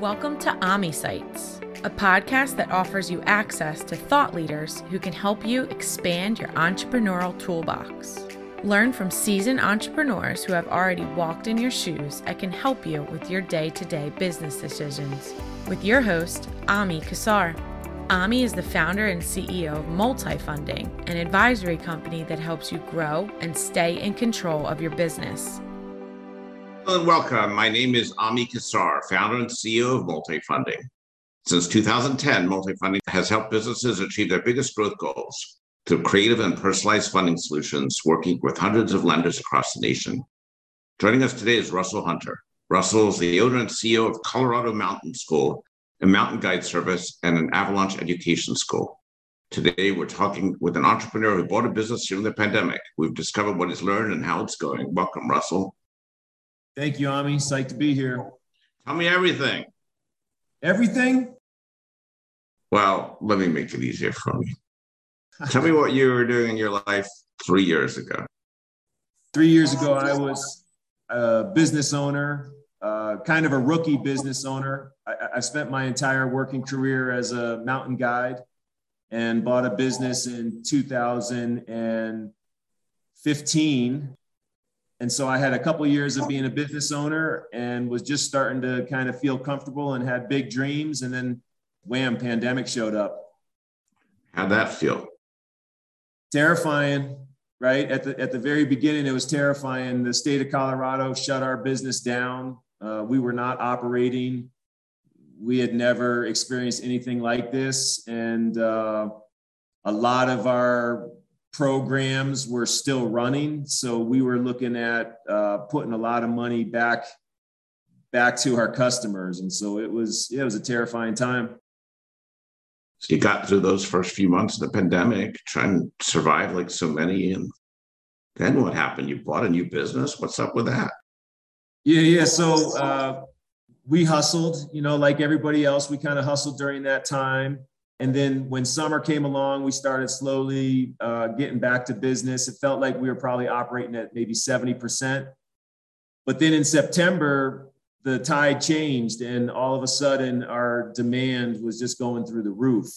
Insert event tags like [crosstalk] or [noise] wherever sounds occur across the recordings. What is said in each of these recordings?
Welcome to Ami Sites, a podcast that offers you access to thought leaders who can help you expand your entrepreneurial toolbox. Learn from seasoned entrepreneurs who have already walked in your shoes and can help you with your day to day business decisions. With your host, Ami Kassar. Ami is the founder and CEO of Multifunding, an advisory company that helps you grow and stay in control of your business. Hello and welcome. My name is Ami Kassar, founder and CEO of Multifunding. Since 2010, Multifunding has helped businesses achieve their biggest growth goals through creative and personalized funding solutions, working with hundreds of lenders across the nation. Joining us today is Russell Hunter. Russell is the owner and CEO of Colorado Mountain School, a mountain guide service, and an avalanche education school. Today, we're talking with an entrepreneur who bought a business during the pandemic. We've discovered what he's learned and how it's going. Welcome, Russell. Thank you, Ami. Psyched to be here. Tell me everything. Everything? Well, let me make it easier for me. Tell me what you were doing in your life three years ago. Three years ago, I was a business owner, uh, kind of a rookie business owner. I, I spent my entire working career as a mountain guide and bought a business in 2015 and so I had a couple of years of being a business owner and was just starting to kind of feel comfortable and had big dreams. And then, wham, pandemic showed up. How'd that feel? Terrifying, right? At the at the very beginning, it was terrifying. The state of Colorado shut our business down. Uh, we were not operating. We had never experienced anything like this, and uh, a lot of our programs were still running. So we were looking at uh, putting a lot of money back back to our customers, and so it was yeah, it was a terrifying time. So you got through those first few months of the pandemic, trying to survive like so many, and then what happened? You bought a new business. What's up with that? Yeah, yeah. So uh, we hustled, you know, like everybody else. We kind of hustled during that time. And then when summer came along, we started slowly uh, getting back to business. It felt like we were probably operating at maybe 70%. But then in September, the tide changed, and all of a sudden, our demand was just going through the roof.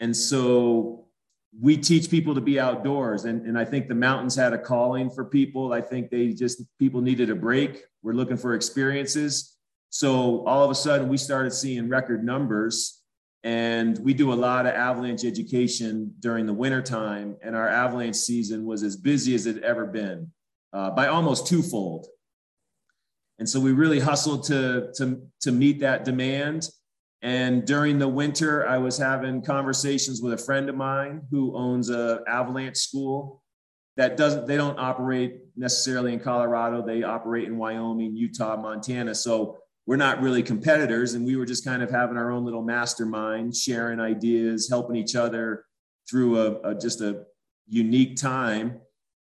And so we teach people to be outdoors. And, and I think the mountains had a calling for people. I think they just, people needed a break. We're looking for experiences. So all of a sudden, we started seeing record numbers and we do a lot of avalanche education during the wintertime. And our avalanche season was as busy as it ever been uh, by almost twofold. And so we really hustled to, to, to meet that demand. And during the winter, I was having conversations with a friend of mine who owns a avalanche school that doesn't, they don't operate necessarily in Colorado. They operate in Wyoming, Utah, Montana. So we're not really competitors and we were just kind of having our own little mastermind sharing ideas helping each other through a, a just a unique time.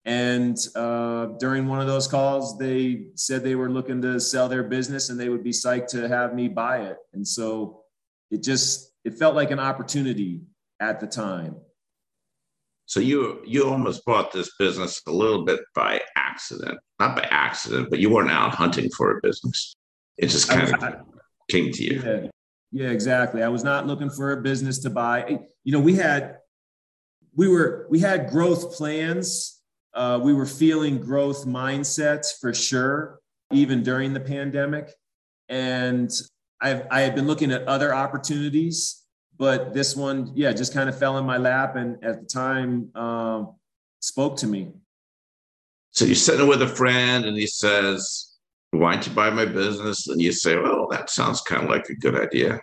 And uh, during one of those calls they said they were looking to sell their business and they would be psyched to have me buy it. And so it just it felt like an opportunity at the time. So you you almost bought this business a little bit by accident not by accident but you weren't out hunting for a business it just kind of came to you. Yeah, yeah, exactly. I was not looking for a business to buy. You know, we had we were we had growth plans. Uh, we were feeling growth mindsets for sure, even during the pandemic. And I've, I had been looking at other opportunities, but this one, yeah, just kind of fell in my lap, and at the time, um, spoke to me. So you're sitting with a friend, and he says, why don't you buy my business? And you say, well, that sounds kind of like a good idea.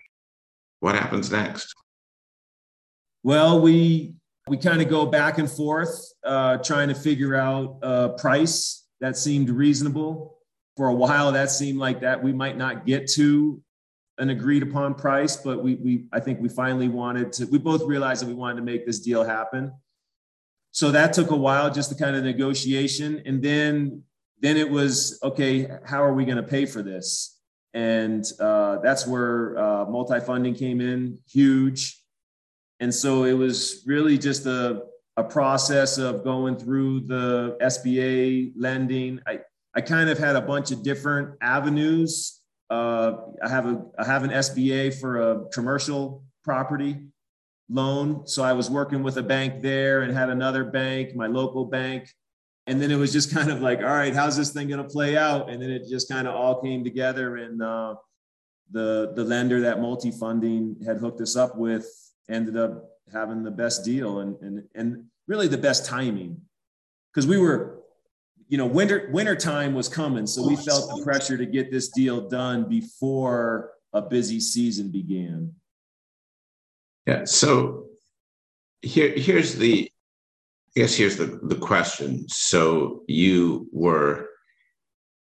What happens next? Well, we we kind of go back and forth, uh, trying to figure out a price that seemed reasonable. For a while, that seemed like that we might not get to an agreed upon price, but we we I think we finally wanted to. We both realized that we wanted to make this deal happen. So that took a while, just the kind of negotiation, and then then it was okay how are we going to pay for this and uh, that's where uh, multifunding came in huge and so it was really just a, a process of going through the sba lending i, I kind of had a bunch of different avenues uh, I have a I have an SBA for a commercial property loan. So I was working with a bank there and had another bank, my local bank. And then it was just kind of like, all right, how's this thing going to play out? And then it just kind of all came together. And uh, the the lender that Multifunding had hooked us up with ended up having the best deal and and and really the best timing because we were you know winter winter time was coming so we felt the pressure to get this deal done before a busy season began yeah so here here's the i guess here's the the question. So you were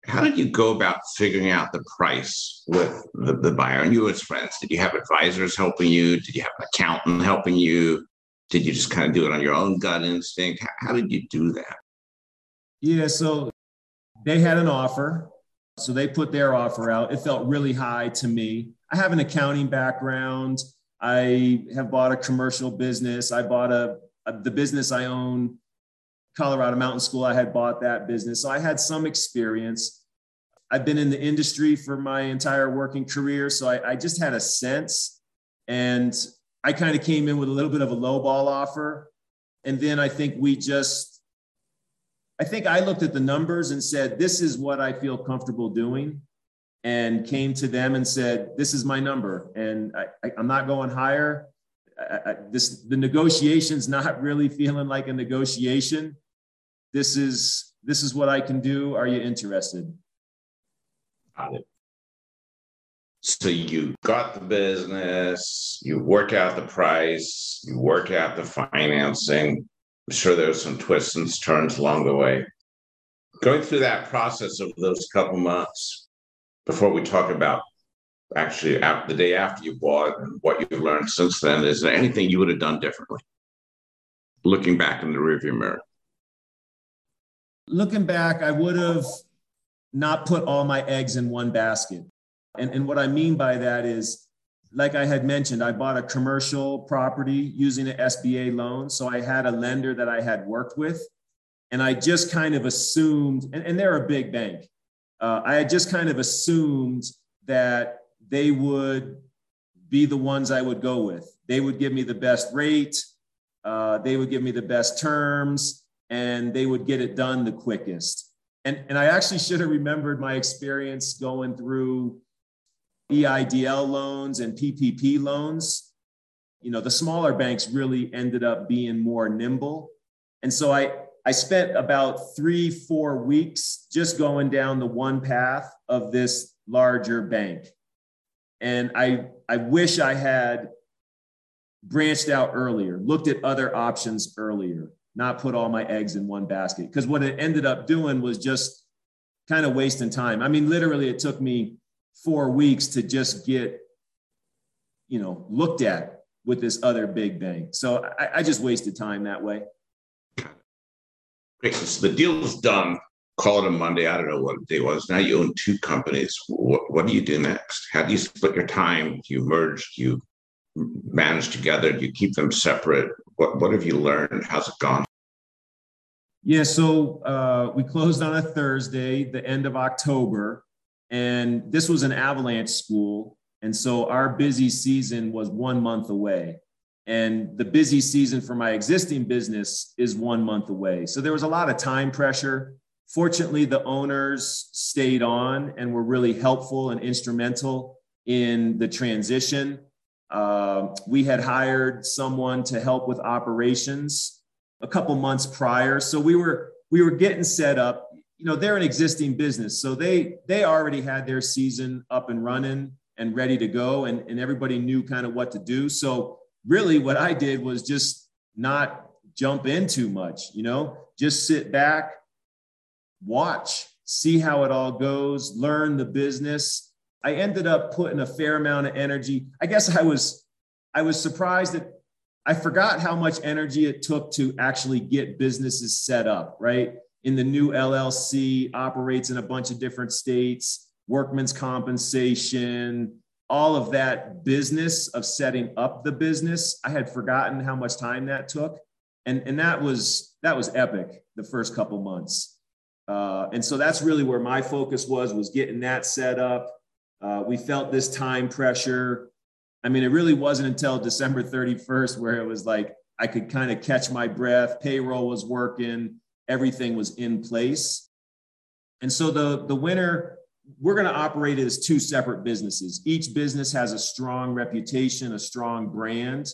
how did you go about figuring out the price with the, the buyer and you as friends? Did you have advisors helping you? Did you have an accountant helping you? Did you just kind of do it on your own gut instinct? How, how did you do that? Yeah so they had an offer. So they put their offer out. It felt really high to me. I have an accounting background. I have bought a commercial business. I bought a, a Uh, the business i own Colorado Mountain School, I had bought that business. So I had some experience. I've been in the industry for my entire working career. So I, I just had a sense. And I kind of came in with a little bit of a lowball offer. And then I think we just, I think I looked at the numbers and said, this is what I feel comfortable doing. And came to them and said, this is my number. And I, am not going higher. I, I, this the negotiation's not really feeling like a negotiation this is this is what I can do. Are you interested? Got it. So you got the business, you work out the price, you work out the financing. I'm sure there's some twists and turns along the way. Going through that process of those couple months before we talk about actually the day after you bought and what you've learned since then, is there anything you would have done differently? Looking back in the rearview mirror looking back, I would have not put all my eggs in one basket. And, and what I mean by that is, like I had mentioned, I bought a commercial property using an SBA loan. So I had a lender that I had worked with. And I just kind of assumed, and, and they're a big bank, uh, I had just kind of assumed that they would be the ones I would go with. They would give me the best rate, uh, they would give me the best terms and they would get it done the quickest. And, and I actually should have remembered my experience going through EIDL loans and PPP loans. You know, the smaller banks really ended up being more nimble. And so I, I spent about three, four weeks just going down the one path of this larger bank. And I, I wish I had branched out earlier, looked at other options earlier not put all my eggs in one basket. Because what it ended up doing was just kind of wasting time. I mean, literally, it took me four weeks to just get, you know, looked at with this other big bank. So I, I just wasted time that way. Great. So the deal was done. Call it a Monday. I don't know what day was. Now you own two companies. What, what do you do next? How do you split your time? Do you merge? Do you manage together? Do you keep them separate? What, what have you learned? How's it gone? Yeah, so uh, we closed on a Thursday, the end of October, and this was an avalanche school. And so our busy season was one month away. And the busy season for my existing business is one month away. So there was a lot of time pressure. Fortunately, the owners stayed on and were really helpful and instrumental in the transition. Uh, we had hired someone to help with operations a couple months prior, so we were we were getting set up. You know, they're an existing business, so they they already had their season up and running and ready to go, and, and everybody knew kind of what to do. So really, what I did was just not jump in too much. You know, just sit back, watch, see how it all goes, learn the business I ended up putting a fair amount of energy. I guess I was I was surprised that I forgot how much energy it took to actually get businesses set up, right? In the new LLC operates in a bunch of different states, workman's compensation, all of that business of setting up the business. I had forgotten how much time that took. And, and that was that was epic the first couple months. Uh, and so that's really where my focus was was getting that set up Uh, we felt this time pressure. I mean, it really wasn't until December 31st where it was like I could kind of catch my breath. Payroll was working, everything was in place. And so the, the winter, we're going to operate as two separate businesses. Each business has a strong reputation, a strong brand,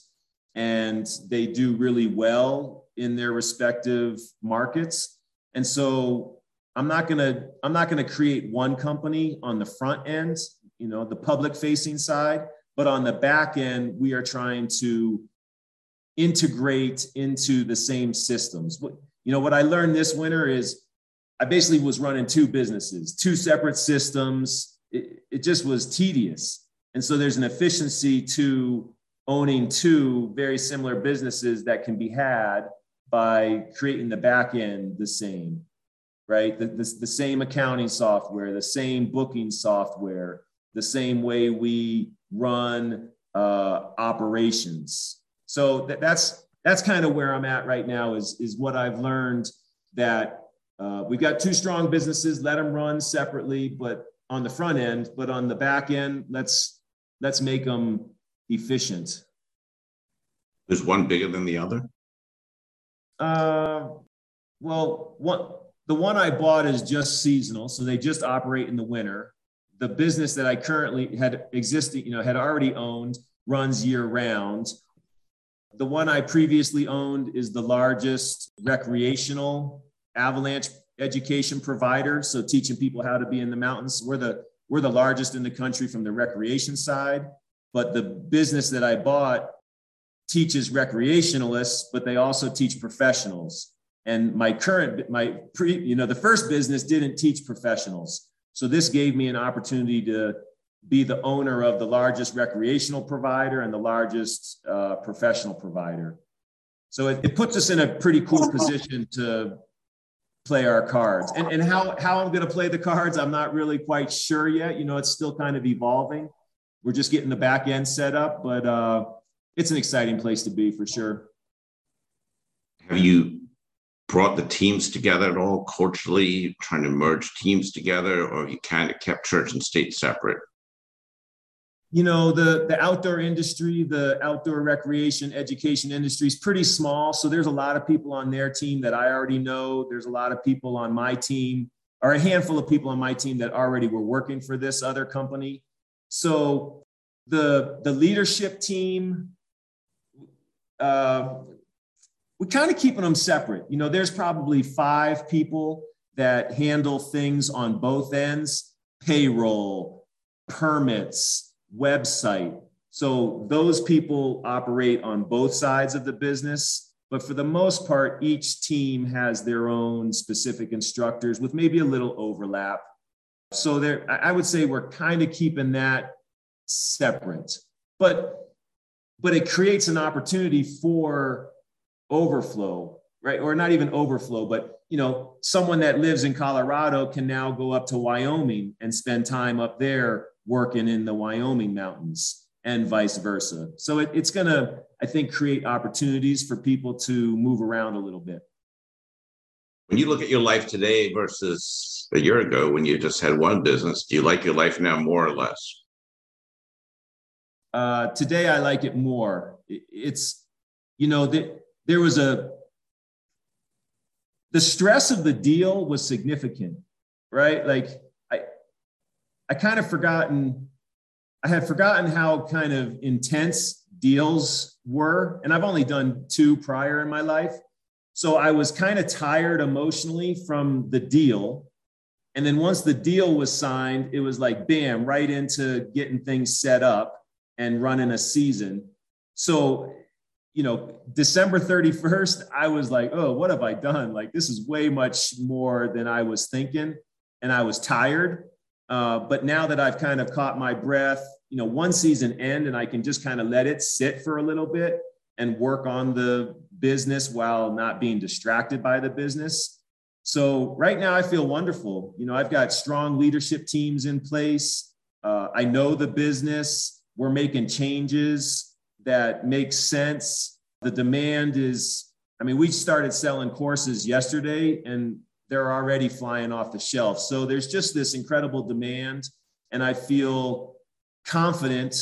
and they do really well in their respective markets. And so I'm not to I'm not to create one company on the front end, you know, the public facing side, but on the back end we are trying to integrate into the same systems. You know, what I learned this winter is I basically was running two businesses, two separate systems. It, it just was tedious. And so there's an efficiency to owning two very similar businesses that can be had by creating the back end the same, right? The, the, the same accounting software, the same booking software, the same way we run uh, operations. So that, that's that's kind of where I'm at right now. Is is what I've learned that uh, we've got two strong businesses. Let them run separately, but on the front end, but on the back end, let's let's make them efficient. Is one bigger than the other? Uh, well, one the one I bought is just seasonal, so they just operate in the winter. The business that I currently had existing, you know, had already owned runs year round. The one I previously owned is the largest recreational avalanche education provider. So teaching people how to be in the mountains. We're the we're the largest in the country from the recreation side, but the business that I bought teaches recreationalists, but they also teach professionals. And my current, my pre, you know, the first business didn't teach professionals. So this gave me an opportunity to be the owner of the largest recreational provider and the largest uh, professional provider. So it, it puts us in a pretty cool position to play our cards. And, and how, how I'm going to play the cards, I'm not really quite sure yet. You know, it's still kind of evolving. We're just getting the back end set up, but uh, it's an exciting place to be for sure. Have you brought the teams together at all culturally, trying to merge teams together, or you kind of kept church and state separate? You know, the, the outdoor industry, the outdoor recreation education industry is pretty small. So there's a lot of people on their team that I already know. There's a lot of people on my team, or a handful of people on my team that already were working for this other company. So the the leadership team uh, we're kind of keeping them separate. You know, there's probably five people that handle things on both ends payroll, permits, website. So those people operate on both sides of the business. But for the most part, each team has their own specific instructors with maybe a little overlap. So there, I would say we're kind of keeping that separate. But but it creates an opportunity for overflow right? Or not even overflow but you know someone that lives in colorado can now go up to wyoming and spend time up there working in the wyoming mountains and vice versa. So it, it's going to i think create opportunities for people to move around a little bit. When you look at your life today versus a year ago when you just had one business do you like your life now more or less? Uh, today I like it more. It's, you know, that there was a, the stress of the deal was significant, right? Like I, I kind of forgotten, I had forgotten how kind of intense deals were. And I've only done two prior in my life. So I was kind of tired emotionally from the deal. And then once the deal was signed, it was like, bam, right into getting things set up and running a season. So, you know, December 31st, I was like, oh, what have I done? Like, this is way much more than I was thinking. And I was tired. Uh, but now that I've kind of caught my breath, you know, one season end and I can just kind of let it sit for a little bit and work on the business while not being distracted by the business. So right now I feel wonderful. You know, I've got strong leadership teams in place. Uh, I know the business we're making changes that makes sense. The demand is, I mean, we started selling courses yesterday and they're already flying off the shelf. So there's just this incredible demand. and I feel confident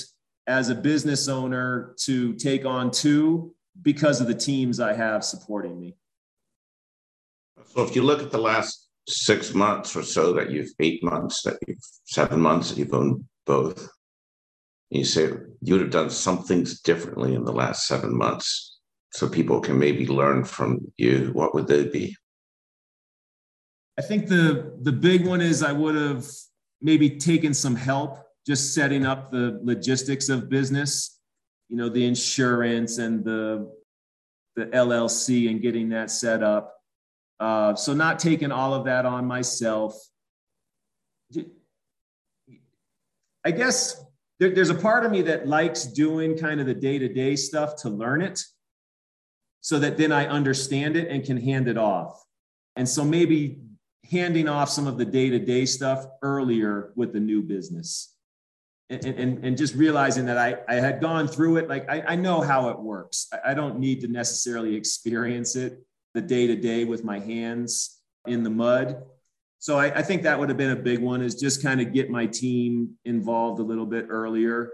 as a business owner to take on two because of the teams I have supporting me. So if you look at the last six months or so that you've eight months that you've seven months that you've owned both, you say you would have done some things differently in the last seven months so people can maybe learn from you, what would they be? I think the the big one is I would have maybe taken some help just setting up the logistics of business, you know, the insurance and the the LLC and getting that set up. Uh, so not taking all of that on myself. I guess there, there's a part of me that likes doing kind of the day to day stuff to learn it so that then I understand it and can hand it off. And so maybe handing off some of the day to day stuff earlier with the new business. And, and, and just realizing that I, I had gone through it, like I, I know how it works. I, I don't need to necessarily experience it the day to day with my hands in the mud. So I, I, think that would have been a big one is just kind of get my team involved a little bit earlier.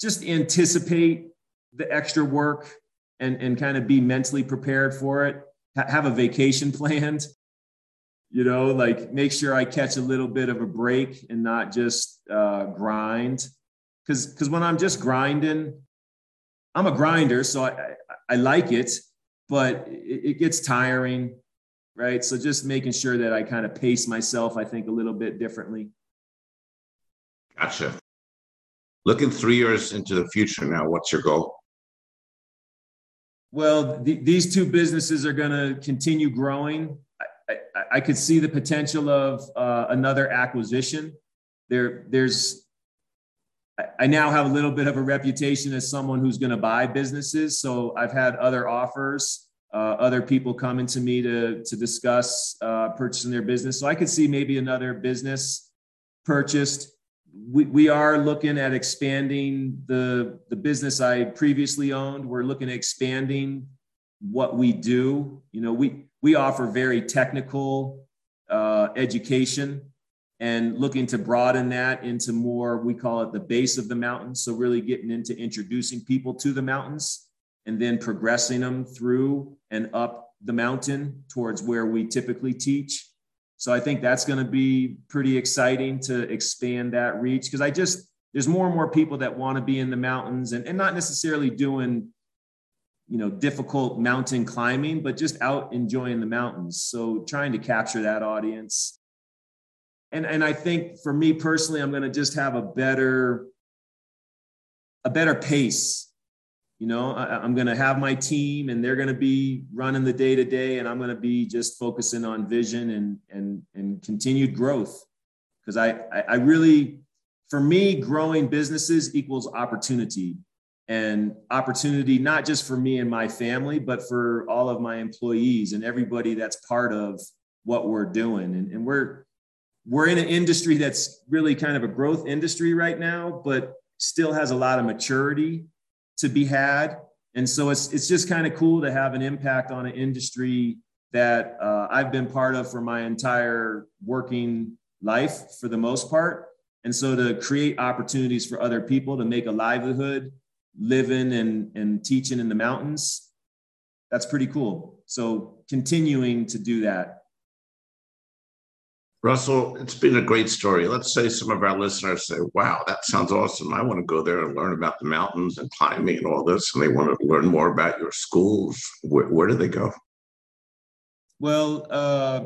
Just anticipate the extra work and, and kind of be mentally prepared for it. Ha- have a vacation [laughs] planned, you know, like make sure I catch a little bit of a break and not just uh, grind. Cause, cause when I'm just grinding, I'm a grinder, so I, I, I like it, but it, it gets tiring right? So just making sure that I kind of pace myself, I think, a little bit differently. Gotcha. Looking three years into the future now, what's your goal? Well, th- these two businesses are going to continue growing. I, I, I, could see the potential of uh, another acquisition. There, there's. I now have a little bit of a reputation as someone who's going to buy businesses. So I've had other offers uh, other people coming to me to, to discuss uh, purchasing their business. So I could see maybe another business purchased. We, we are looking at expanding the, the business I previously owned. We're looking at expanding what we do. You know, we, we offer very technical uh, education and looking to broaden that into more, we call it the base of the mountain. So really getting into introducing people to the mountains and then progressing them through and up the mountain towards where we typically teach. So I think that's going to be pretty exciting to expand that reach because I just, there's more and more people that want to be in the mountains and, and not necessarily doing, you know, difficult mountain climbing, but just out enjoying the mountains. So trying to capture that audience. And, and I think for me personally, I'm going to just have a better, a better pace you know I, am going to have my team and they're going to be running the day to day and i'm going to be just focusing on vision and and and continued growth. Because I, I i really for me growing businesses equals opportunity and opportunity not just for me and my family but for all of my employees and everybody that's part of what we're doing. And, and we're we're in an industry that's really kind of a growth industry right now but still has a lot of maturity to be had. And so it's, it's just kind of cool to have an impact on an industry that uh, I've been part of for my entire working life for the most part. And so to create opportunities for other people to make a livelihood living and, and teaching in the mountains, that's pretty cool. So continuing to do that Russell, it's been a great story. Let's say some of our listeners say, wow, that sounds awesome. I want to go there and learn about the mountains and climbing and all this. And they want to learn more about your schools. Where, where do they go? Well, uh,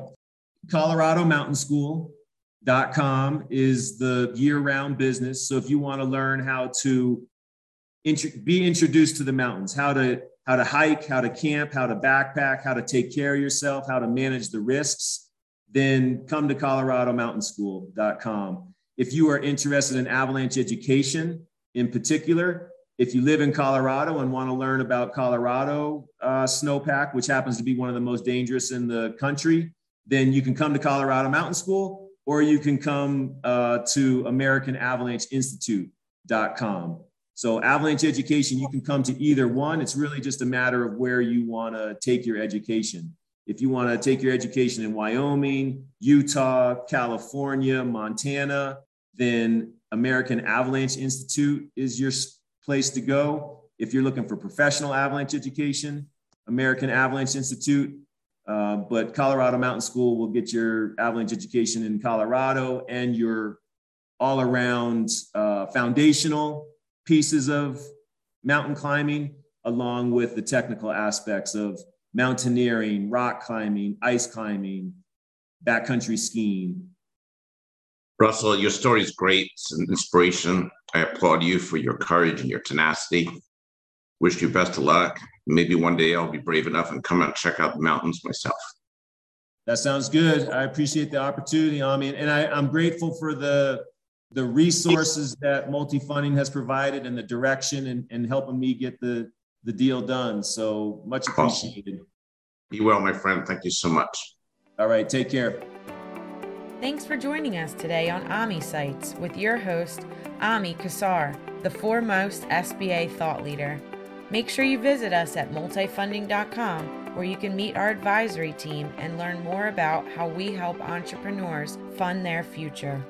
Colorado Mountain School.com is the year round business. So if you want to learn how to int- be introduced to the mountains, how to how to hike, how to camp, how to backpack, how to take care of yourself, how to manage the risks, then come to coloradomountainschool.com. If you are interested in avalanche education in particular, if you live in Colorado and want to learn about Colorado uh, snowpack, which happens to be one of the most dangerous in the country, then you can come to Colorado Mountain School or you can come uh, to AmericanAvalancheInstitute.com. So, avalanche education, you can come to either one. It's really just a matter of where you want to take your education If you want to take your education in Wyoming, Utah, California, Montana, then American Avalanche Institute is your place to go. If you're looking for professional avalanche education, American Avalanche Institute. Uh, but Colorado Mountain School will get your avalanche education in Colorado and your all around uh, foundational pieces of mountain climbing, along with the technical aspects of mountaineering, rock climbing, ice climbing, backcountry skiing. Russell, your story is great. It's an inspiration. I applaud you for your courage and your tenacity. Wish you best of luck. Maybe one day I'll be brave enough and come out and check out the mountains myself. That sounds good. I appreciate the opportunity, Ami, and I, I'm grateful for the the resources that Multifunding has provided and the direction and, and helping me get the the deal done. So much appreciated. Awesome. Be well, my friend. Thank you so much. All right, take care. Thanks for joining us today on AMI Sites with your host, Ami Kassar, the foremost SBA thought leader. Make sure you visit us at multifunding.com where you can meet our advisory team and learn more about how we help entrepreneurs fund their future.